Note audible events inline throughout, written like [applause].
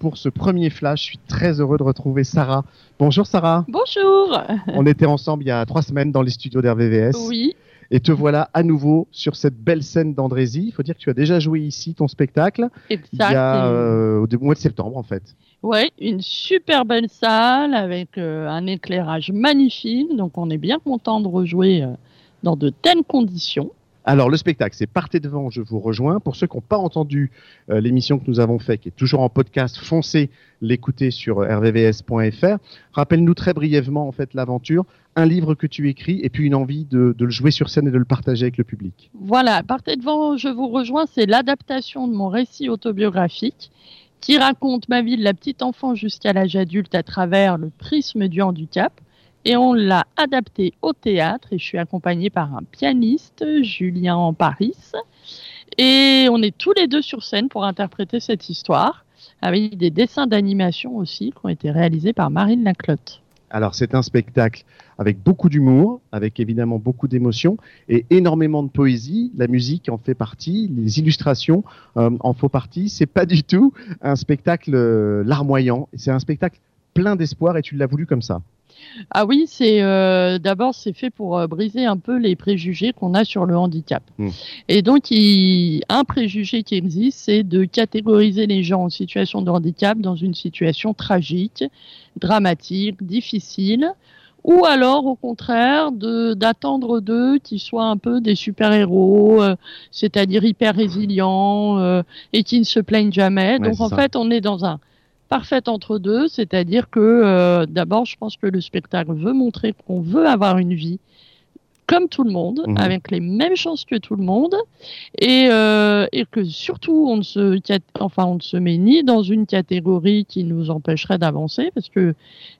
pour ce premier flash. Je suis très heureux de retrouver Sarah. Bonjour Sarah. Bonjour. On était ensemble il y a trois semaines dans les studios d'RVVS. Oui. Et te voilà à nouveau sur cette belle scène d'Andrézy. Il faut dire que tu as déjà joué ici ton spectacle Exact. il y a euh, au mois de septembre en fait. Ouais, une super belle salle avec euh, un éclairage magnifique. Donc on est bien content de rejouer euh, dans de telles conditions. Alors le spectacle, c'est Partez devant, je vous rejoins. Pour ceux qui n'ont pas entendu euh, l'émission que nous avons faite, qui est toujours en podcast, foncez l'écouter sur rvvs.fr. Rappelle-nous très brièvement en fait l'aventure, un livre que tu écris et puis une envie de, de, le jouer sur scène et de le partager avec le public. Voilà, Partez devant, je vous rejoins, c'est l'adaptation de mon récit autobiographique qui raconte ma vie de la petite enfant jusqu'à l'âge adulte à travers le prisme du handicap et on l'a adapté au théâtre et je suis accompagnée par un pianiste, Julien Paris, et on est tous les deux sur scène pour interpréter cette histoire avec des dessins d'animation aussi qui ont été réalisés par Marine Laclotte. Alors c'est un spectacle avec beaucoup d'humour, avec évidemment beaucoup d'émotion et énormément de poésie. La musique en fait partie, les illustrations euh, en font partie. C'est pas du tout un spectacle euh, larmoyant. C'est un spectacle plein d'espoir et tu l'as voulu comme ça. Ah oui, c'est euh, d'abord c'est fait pour euh, briser un peu les préjugés qu'on a sur le handicap. Mm. Et donc il, un préjugé qui existe, c'est de catégoriser les gens en situation de handicap dans une situation tragique, dramatique, difficile, ou alors au contraire de d'attendre d'eux qu'ils soient un peu des super-héros, euh, c'est-à-dire hyper résilients euh, et qui ne se plaignent jamais. Ouais, donc en ça. fait, on est dans un parfait entre deux, c'est-à-dire que euh, d'abord, je pense que le spectacle veut montrer qu'on veut avoir une vie comme tout le monde, Mhm. avec les mêmes chances que tout le monde, et, euh, et que surtout on ne se, enfin on ne se met ni dans une catégorie qui nous empêcherait d'avancer, parce que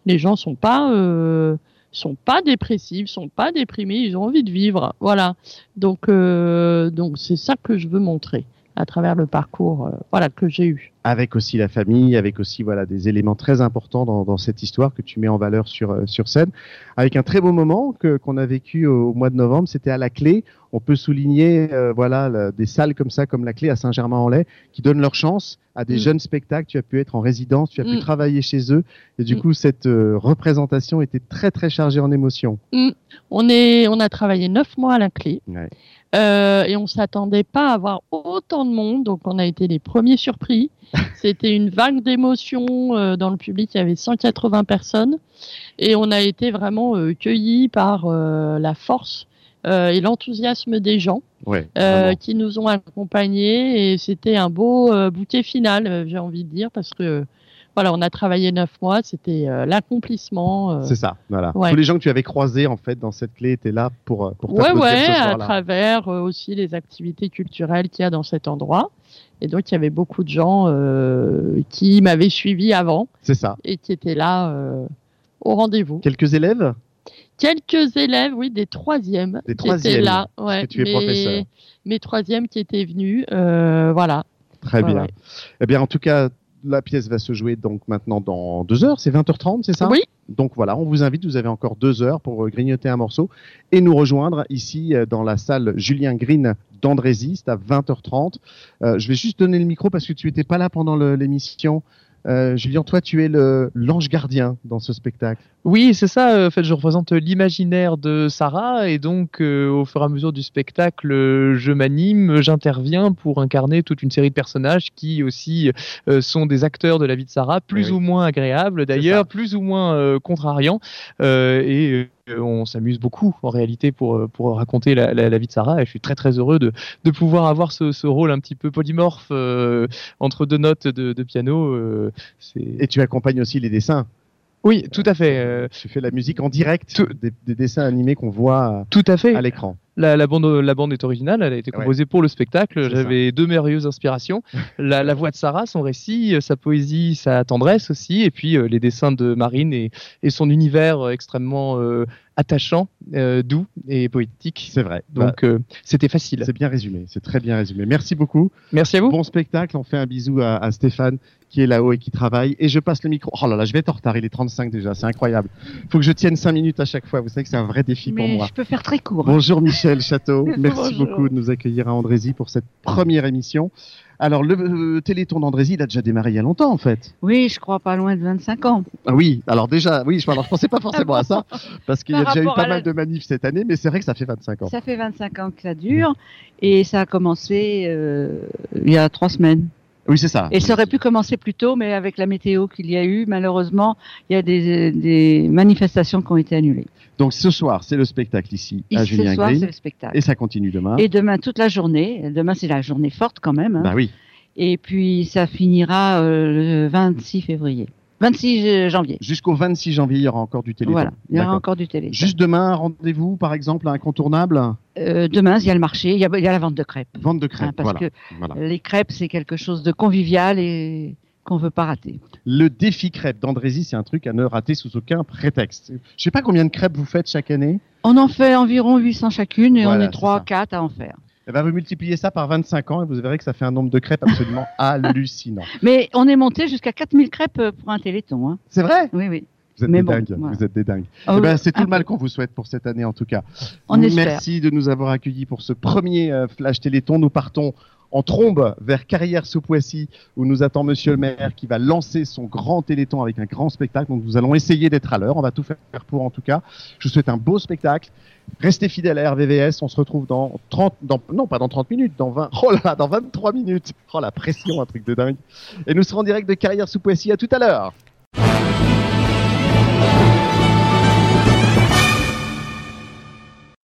les gens sont pas euh, sont pas dépressifs, sont pas déprimés, ils ont envie de vivre, voilà. Donc euh, donc c'est ça que je veux montrer à travers le parcours, euh, voilà que j'ai eu. Avec aussi la famille, avec aussi voilà des éléments très importants dans, dans cette histoire que tu mets en valeur sur euh, sur scène, avec un très beau moment que qu'on a vécu au, au mois de novembre. C'était à la Clé. On peut souligner euh, voilà des salles comme ça, comme la Clé à Saint-Germain-en-Laye, qui donnent leur chance à des Mm. jeunes spectacles. Tu as pu être en résidence, tu as pu Mm. travailler chez eux, et du Mm. coup cette euh, représentation était très très chargée en émotions. On est, on a travaillé neuf mois à la clé. Ouais. Euh, et on s'attendait pas à avoir autant de monde, donc on a été les premiers surpris. C'était une vague d'émotions euh, dans le public, il y avait 180 personnes, et on a été vraiment euh, cueillis par euh, la force euh, et l'enthousiasme des gens Ouais. euh, qui nous ont accompagnés, et c'était un beau euh, bouquet final, j'ai envie de dire, parce que voilà, on a travaillé neuf mois, c'était euh, l'accomplissement. euh, C'est ça, voilà. ouais. Tous les gens que tu avais croisés en fait dans cette clé étaient là pour euh, pour Ouais, ouais, ce à travers euh, aussi les activités culturelles qu'il y a dans cet endroit. Et donc, il y avait beaucoup de gens qui m'avaient suivi avant C'est ça. et qui étaient là au rendez-vous. Quelques élèves? Quelques élèves, oui, des troisièmes Des qui troisièmes, étaient là. Ouais, tu es mes- professeur. Mes troisièmes qui étaient venus, voilà. Très Ouais, bien. ouais. Eh bien, en tout cas, la pièce va se jouer donc maintenant dans deux heures. C'est 20h30, c'est ça? Oui, Donc voilà, on vous invite. Vous avez encore deux heures pour euh, grignoter un morceau et nous rejoindre ici euh, dans la salle Julien Green d'Andrézy. C'est à 20h30. Euh, je vais juste donner le micro parce que tu n'étais pas là pendant l'émission. Euh, Julien, toi, tu es l'ange gardien dans ce spectacle. Oui, c'est ça. euh, En fait, je représente l'imaginaire de Sarah et donc, euh, au fur et à mesure du spectacle, je m'anime, j'interviens pour incarner toute une série de personnages qui aussi euh, sont des acteurs de la vie de Sarah, plus Oui. ou moins agréables d'ailleurs, plus ou moins euh, contrariants, euh, et euh, on s'amuse beaucoup en réalité pour pour raconter la, la- la vie de Sarah. Et je suis très très heureux de de pouvoir avoir ce, ce rôle un petit peu polymorphe euh, entre deux notes de, de piano. euh, Et tu accompagnes aussi les dessins. Oui, tout à fait. euh, Tu fais la musique en direct Tout- des, des dessins animés qu'on voit tout à fait. à l'écran. La, la bande, la bande est originale, elle a été Ouais. composée pour le spectacle. J'avais deux merveilleuses inspirations. [laughs] La, la voix de Sarah, son récit, euh, sa poésie, sa tendresse aussi, et puis euh, les dessins de Marine et, et son univers euh, extrêmement euh, attachant, euh, doux et poétique. C'est vrai. Bah, Donc euh, c'était facile. c'est bien résumé. C'est très bien résumé. Merci beaucoup. Merci à vous. Bon spectacle. On fait un bisou à, à Stéphane qui est là-haut et qui travaille. Et je passe le micro. Oh là là, je vais être en retard. Il est 35 déjà. C'est incroyable. Faut que je tienne 5 minutes à chaque fois. Vous savez que c'est un vrai défi pour Mais moi. je peux faire très court. Bonjour Michel. Michel Château. [laughs] Merci Bonjour. beaucoup de nous accueillir à Andrézy pour cette première émission. Alors, le euh, Téléthon d'Andrézy, il a déjà démarré il y a longtemps, en fait. Oui, je crois pas loin de 25 ans. Ah oui, alors déjà, oui, je, alors, je pensais pas forcément à ça, [laughs] parce qu'il y a déjà eu pas la- mal de manifs cette année, mais c'est vrai que ça fait 25 ans. Ça fait 25 ans que ça dure et ça a commencé euh, il y a trois semaines. Oui, c'est ça. Et ça aurait pu commencer plus tôt, mais avec la météo qu'il y a eu, malheureusement, il y a des, des manifestations qui ont été annulées. Donc ce soir, c'est le spectacle ici, à Julien ce soir, c'est le spectacle. et ça continue demain. Et demain, toute la journée. Demain, c'est la journée forte quand même. hein. Bah oui. Et puis, ça finira euh, le 26 février. 26 janvier. Jusqu'au 26 janvier, il y aura encore du Téléthon. Voilà, il y aura encore du télé. Juste demain, un rendez-vous, par exemple, incontournable? Euh, demain, il y a le marché, il y a, il y a la vente de crêpes. Vente de hein, crêpes. parce voilà. que voilà. les crêpes, c'est quelque chose de convivial et qu'on veut pas rater. Le défi crêpe d'Andrézy, c'est un truc à ne rater sous aucun prétexte. Je sais pas combien de crêpes vous faites chaque année. On en fait environ 800 chacune et Voilà, on est c'est 3 ça. 4 à en faire. Eh ben, vous multipliez ça par 25 ans et vous verrez que ça fait un nombre de crêpes absolument [laughs] hallucinant. Mais on est monté jusqu'à 4000 crêpes euh, pour un téléthon. Hein. C'est vrai? Oui, oui. Vous êtes Mais des bon, dingues. voilà. Vous êtes des dingues. Ah Eh ben, c'est tout un le mal qu'on vous souhaite pour cette année en tout cas. On espère. Merci de nous avoir accueillis pour ce premier euh, Flash Téléthon. Nous partons en trombe vers Carrière sous Poissy où nous attend Monsieur le maire qui va lancer son grand Téléthon avec un grand spectacle. Donc nous allons essayer d'être à l'heure. On va tout faire pour en tout cas. Je vous souhaite un beau spectacle. Restez fidèles à RVVS. On se retrouve dans 30, dans, non pas dans 30 minutes, dans 20, oh là là, dans 23 minutes. Oh la pression, un truc de dingue. Et nous serons en direct de Carrière sous Poissy. À tout à l'heure.